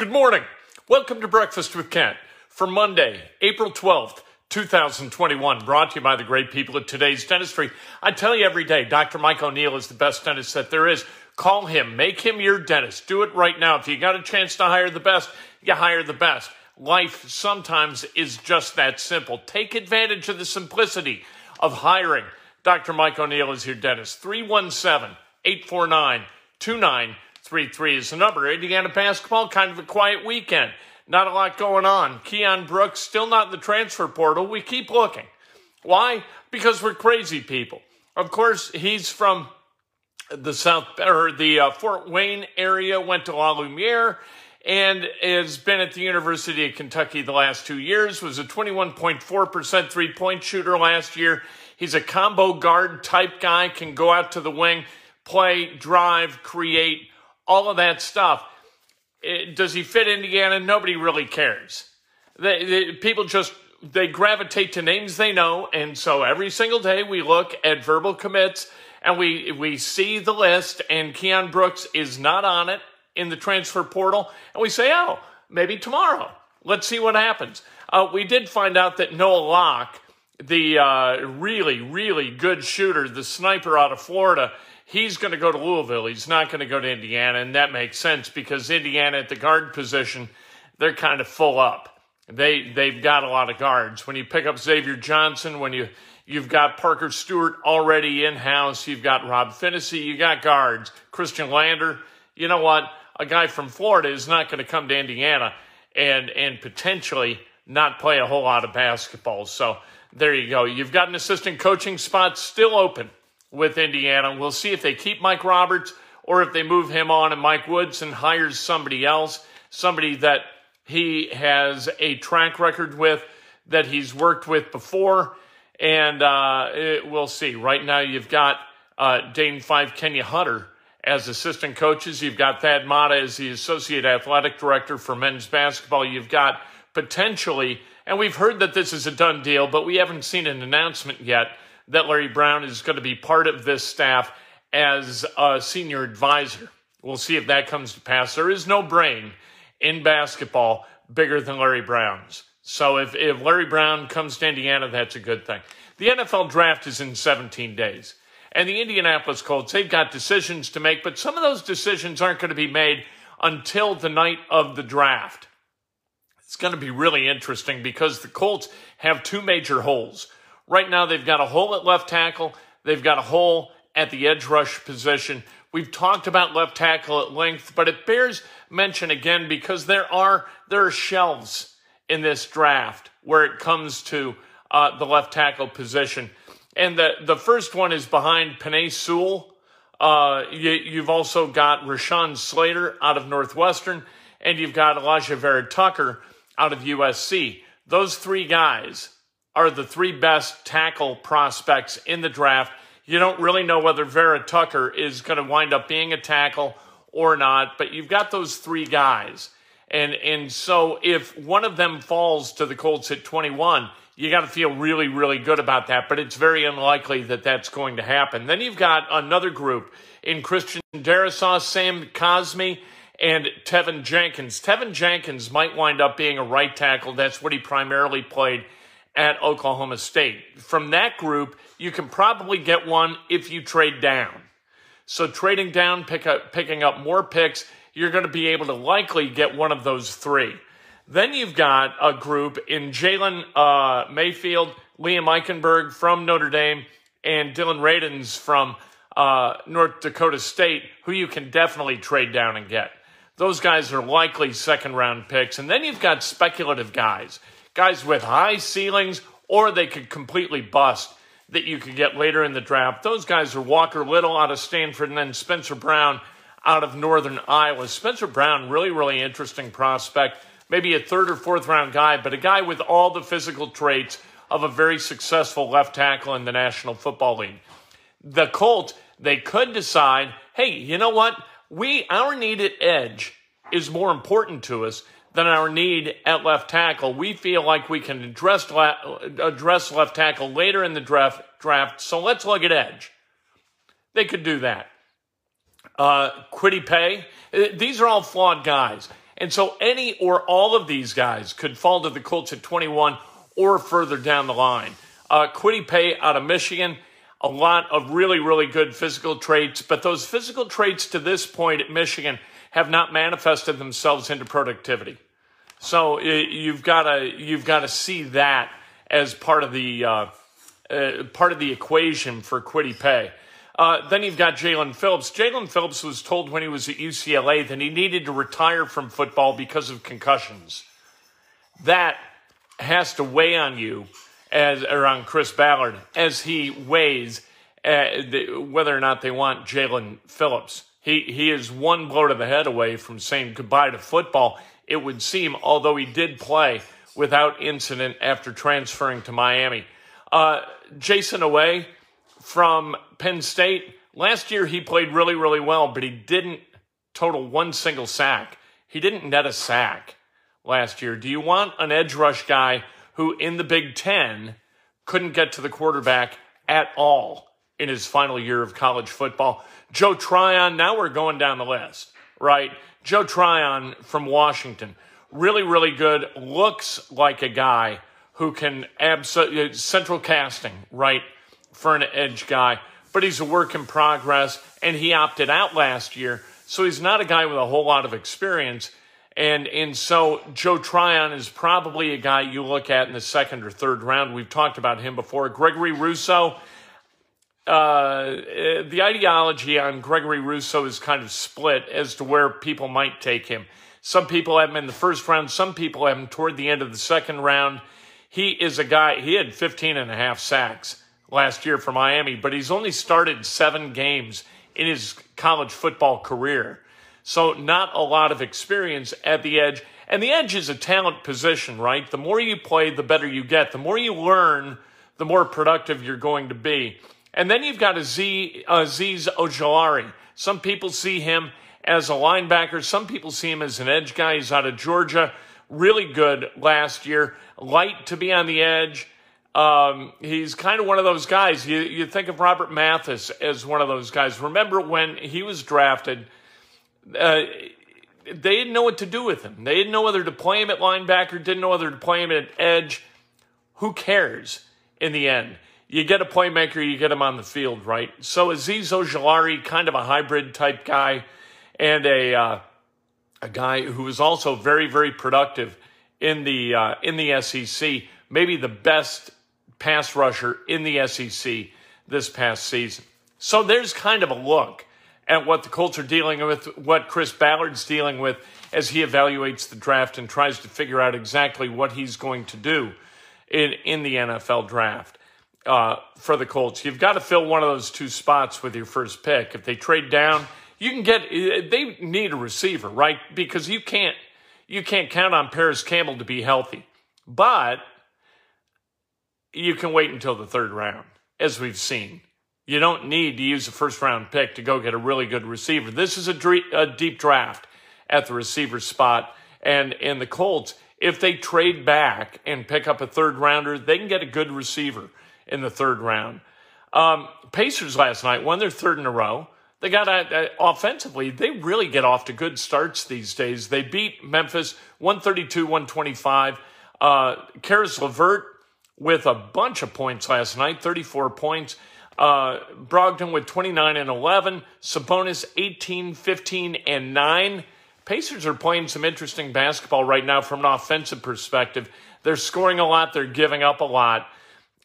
Good morning. Welcome to Breakfast with Kent for Monday, April 12th, 2021. Brought to you by the great people at today's dentistry. I tell you every day, Dr. Mike O'Neill is the best dentist that there is. Call him, make him your dentist. Do it right now. If you got a chance to hire the best, you hire the best. Life sometimes is just that simple. Take advantage of the simplicity of hiring. Dr. Mike O'Neill is your dentist. 317 849 2933 is the number. Indiana basketball, kind of a quiet weekend. Not a lot going on. Keion Brooks still not in the transfer portal. We keep looking. Why? Because we're crazy people. Of course, he's from the South or the uh, Fort Wayne area, went to La Lumiere, and has been at the University of Kentucky the last two years. Was a 21.4% three point shooter last year. He's a combo guard type guy, can go out to the wing, play, drive, create, all of that stuff. It, does he fit Indiana? Nobody really cares. They, they, people just they gravitate to names they know, and so every single day we look at verbal commits and we we see the list, and Keion Brooks is not on it in the transfer portal, and we say, oh, maybe tomorrow. Let's see what happens. Uh, we did find out that Noah Locke, the uh, really really good shooter, the sniper out of Florida, he's going to go to Louisville. He's not going to go to Indiana, and that makes sense because Indiana at the guard position, they're kind of full up. They they've got a lot of guards. When you pick up Xavier Johnson, when you You've got Parker Stewart already in house. You've got Rob Phinisee. You got guards. Khristian Lander. You know what? A guy from Florida is not going to come to Indiana and and potentially not play a whole lot of basketball. So there you go. You've got an assistant coaching spot still open with Indiana. We'll see if they keep Mike Roberts or if they move him on and Mike Woodson hires somebody else, somebody that he has a track record with that he's worked with before and uh, it, we'll see. Right now, you've got uh, Dane Fife, Kenya Hunter as assistant coaches. You've got Thad Matta as the associate athletic director for men's basketball. You've got potentially, and we've heard that this is a done deal, but we haven't seen an announcement yet that Larry Brown is going to be part of this staff as a senior advisor. We'll see if that comes to pass. There is no brain in basketball bigger than Larry Brown's. So if, if Larry Brown comes to Indiana, that's a good thing. The NFL draft is in 17 days. And the Indianapolis Colts, they've got decisions to make, but some of those decisions aren't going to be made until the night of the draft. It's going to be really interesting because the Colts have two major holes. Right now, they've got a hole at left tackle, they've got a hole at the edge rush position. We've talked about left tackle at length, but it bears mention again because there are there are shelves in this draft where it comes to uh, the left tackle position. And the, the first one is behind Penei Sewell. Uh, you, have also got Rashawn Slater out of Northwestern, and you've got Alijah Vera-Tucker out of USC. Those three guys are the three best tackle prospects in the draft. You don't really know whether Vera-Tucker is going to wind up being a tackle or not, but you've got those three guys. And and so if one of them falls to the Colts at 21, you got to feel really really good about that, but it's very unlikely that that's going to happen. Then you've got another group in Christian Darrisaw, Sam Cosmi, and Teven Jenkins. Teven Jenkins might wind up being a right tackle. That's what he primarily played at Oklahoma State. From that group, you can probably get one if you trade down. So trading down, pick up, picking up more picks you're going to be able to likely get one of those three. Then you've got a group in Jalen uh, Mayfield, Liam Eichenberg from Notre Dame, and Dillon Radunz from uh, North Dakota State, who you can definitely trade down and get. Those guys are likely second round picks. And then you've got speculative guys, guys with high ceilings, or they could completely bust that you could get later in the draft. Those guys are Walker Little out of Stanford and then Spencer Brown out of Northern Iowa. Spencer Brown, really, really interesting prospect. Maybe a third or fourth round guy, but a guy with all the physical traits of a very successful left tackle in the National Football League. The Colts, they could decide, hey, you know what? We our needed edge is more important to us than our need at left tackle. We feel like we can address address left tackle later in the draft draft. So let's look at edge. They could do that uh, Kwity Paye. Uh, these are all flawed guys. And so any or all of these guys could fall to the Colts at 21 or further down the line. Uh, Kwity Paye out of Michigan, a lot of really, really good physical traits, but those physical traits to this point at Michigan have not manifested themselves into productivity. So you've got to you've got to see that as part of the uh, uh, part of the equation for Kwity Paye. Uh, then you've got Jaelan Phillips. Jaelan Phillips was told when he was at UCLA that he needed to retire from football because of concussions. That has to weigh on you as around Chris Ballard as he weighs uh, the, whether or not they want Jaelan Phillips. He he is one blow to the head away from saying goodbye to football. It would seem, although he did play without incident after transferring to Miami. Uh, Jayson Oweh from Penn State. Last year, he played really, really well, but he didn't total one single sack. He didn't net a sack last year. Do you want an edge rush guy who, in the Big Ten, couldn't get to the quarterback at all in his final year of college football? Joe Tryon, now we're going down the list, right? Joe Tryon from Washington, really, really good. Looks like a guy who can absolutely uh, central casting, right? for an edge guy, but he's a work in progress and he opted out last year. So he's not a guy with a whole lot of experience. And, and so Joe Tryon is probably a guy you look at in the second or third round. We've talked about him before. Gregory Rousseau, uh, the ideology on Gregory Rousseau is kind of split as to where people might take him. Some people have him in the first round. Some people have him toward the end of the second round. He is a guy, he had 15 and a half sacks last year for Miami, but he's only started seven games in his college football career. So, not a lot of experience at the edge. And the edge is a talent position, right? The more you play, the better you get. The more you learn, the more productive you're going to be. And then you've got Azeez, Azeez Ojulari. Some people see him as a linebacker. Some people see him as an edge guy. He's out of Georgia. Really good last year. Light to be on the edge. Um, he's kind of one of those guys. You, you think of Robert Mathis as one of those guys. Remember when he was drafted, uh, they didn't know what to do with him. They didn't know whether to play him at linebacker, didn't know whether to play him at edge. Who cares in the end? You get a playmaker, you get him on the field, right? So Azeez Ojulari, kind of a hybrid type guy, and a uh, a guy who was also very, very productive in the uh, in the SEC. Maybe the best pass rusher in the SEC this past season. So there's kind of a look at what the Colts are dealing with, what Chris Ballard's dealing with as he evaluates the draft and tries to figure out exactly what he's going to do in, in the NFL draft uh, for the Colts. You've got to fill one of those two spots with your first pick. If they trade down, you can get. They need a receiver, right? Because you can't you can't count on Parris Campbell to be healthy. But you can wait until the third round, as we've seen. You don't need to use a first round pick to go get a really good receiver. This is a, dre- a deep draft at the receiver spot. And in the Colts, if they trade back and pick up a third rounder, they can get a good receiver in the third round. Um, Pacers last night won their third in a row. They got uh, offensively, they really get off to good starts these days. They beat Memphis 132 125. Uh, Caris LeVert with a bunch of points last night, 34 points. Uh, Brogdon with 29 and 11. Sabonis 18, 15, and 9. Pacers are playing some interesting basketball right now from an offensive perspective. They're scoring a lot, they're giving up a lot.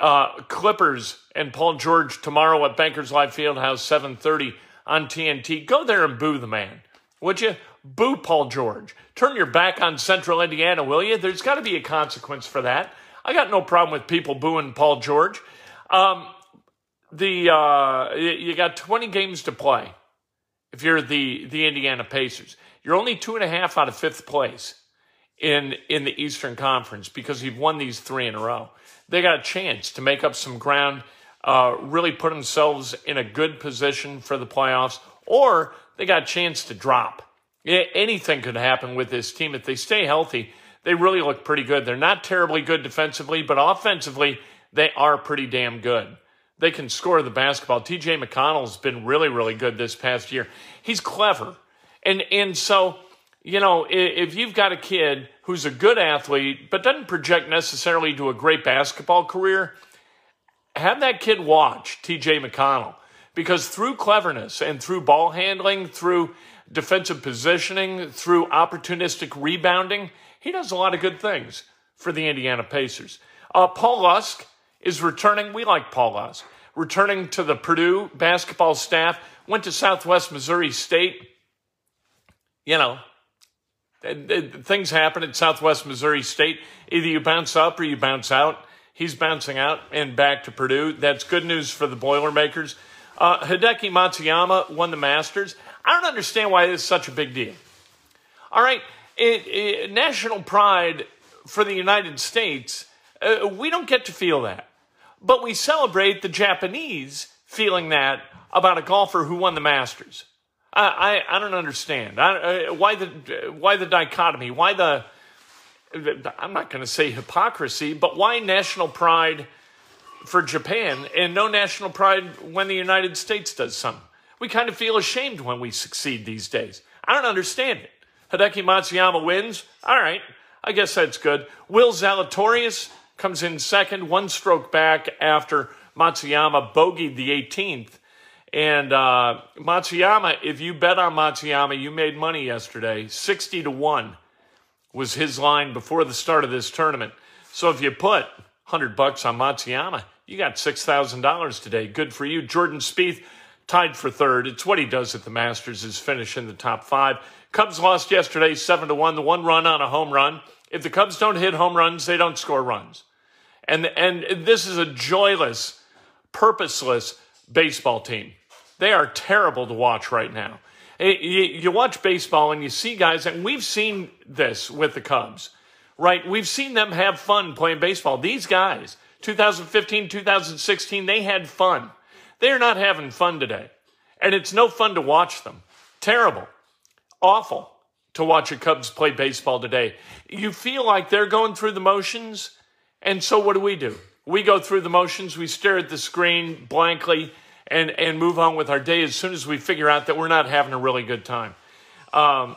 Uh, Clippers and Paul George tomorrow at Bankers Life Fieldhouse, 7:30 on TNT. Go there and boo the man, would you? Boo Paul George. Turn your back on Central Indiana, will you? There's got to be a consequence for that. I got no problem with people booing Paul George. Um, the uh, you got 20 games to play. If you're the the Indiana Pacers, you're only two and a half out of fifth place in in the Eastern Conference because you've won these three in a row. They got a chance to make up some ground, uh, really put themselves in a good position for the playoffs, or they got a chance to drop. Yeah, Anything could happen with this team if they stay healthy they really look pretty good. They're not terribly good defensively, but offensively, they are pretty damn good. They can score the basketball. TJ McConnell's been really, really good this past year. He's clever. And and so you know, if you've got a kid who's a good athlete but doesn't project necessarily to a great basketball career, have that kid watch TJ McConnell because through cleverness and through ball handling, through defensive positioning, through opportunistic rebounding, he does a lot of good things for the Indiana Pacers. Uh, Paul Lusk is returning. We like Paul Lusk. Returning to the Purdue basketball staff, went to Southwest Missouri State. You know, things happen at Southwest Missouri State. Either you bounce up or you bounce out. He's bouncing out and back to Purdue. That's good news for the Boilermakers. Uh, Hideki Matsuyama won the Masters. I don't understand why this is such a big deal. All right, it, it, national pride for the United States, uh, we don't get to feel that. But we celebrate the Japanese feeling that about a golfer who won the Masters. I, I, I don't understand. I, uh, why, the, why the dichotomy? Why the, I'm not going to say hypocrisy, but why national pride for Japan and no national pride when the United States does something? We kind of feel ashamed when we succeed these days. I don't understand it. Hideki Matsuyama wins. All right, I guess that's good. Will Zalatoris comes in second, one stroke back after Matsuyama bogeyed the 18th. And uh, Matsuyama, if you bet on Matsuyama, you made money yesterday. 60 to 1 was his line before the start of this tournament. So if you put 100 bucks on Matsuyama, you got $6,000 today. Good for you. Jordan Spieth tied for third. It's what he does at the Masters is finish in the top five. Cubs lost yesterday seven to one, the one run on a home run. If the Cubs don't hit home runs, they don't score runs. And and this is a joyless, purposeless baseball team. They are terrible to watch right now. You watch baseball and you see guys, and we've seen this with the Cubs, right? We've seen them have fun playing baseball. These guys, 2015, 2016, they had fun. They're not having fun today. And it's no fun to watch them. Terrible. Awful to watch a Cubs play baseball today. You feel like they're going through the motions. And so what do we do? We go through the motions, we stare at the screen blankly and, and move on with our day as soon as we figure out that we're not having a really good time. Um,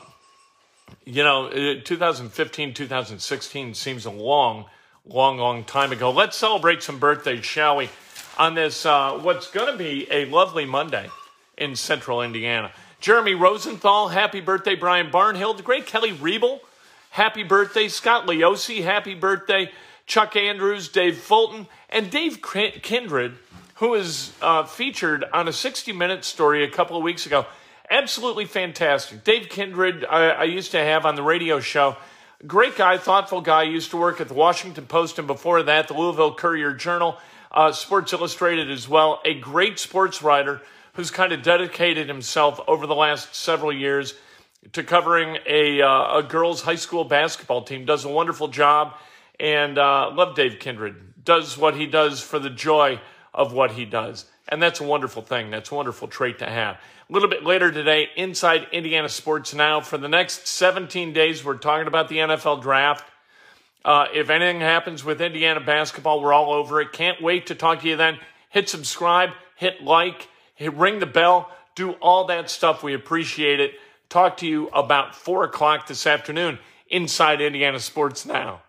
you know, uh, 2015, 2016 seems a long, long, long time ago. Let's celebrate some birthdays, shall we? on this, uh, what's going to be a lovely Monday in central Indiana. Jeremy Rosenthal, happy birthday. Brian Barnhill, the great Kelly Riebel, happy birthday. Scott Leosi, happy birthday. Chuck Andrews, Dave Fulton, and Dave Kindred, who was uh, featured on a 60 Minute story a couple of weeks ago. Absolutely fantastic. Dave Kindred, I, I used to have on the radio show. Great guy, thoughtful guy. Used to work at the Washington Post and before that, the Louisville Courier Journal uh, Sports Illustrated as well, a great sports writer who's kind of dedicated himself over the last several years to covering a, uh, a girls' high school basketball team. Does a wonderful job, and uh, love Dave Kindred. Does what he does for the joy of what he does. And that's a wonderful thing. That's a wonderful trait to have. A little bit later today, inside Indiana Sports Now. For the next 17 days, we're talking about the NFL draft. Uh, if anything happens with Indiana basketball, we're all over it. Can't wait to talk to you then. Hit subscribe, hit like, hit ring the bell, do all that stuff. We appreciate it. Talk to you about 4 o'clock this afternoon inside Indiana Sports Now.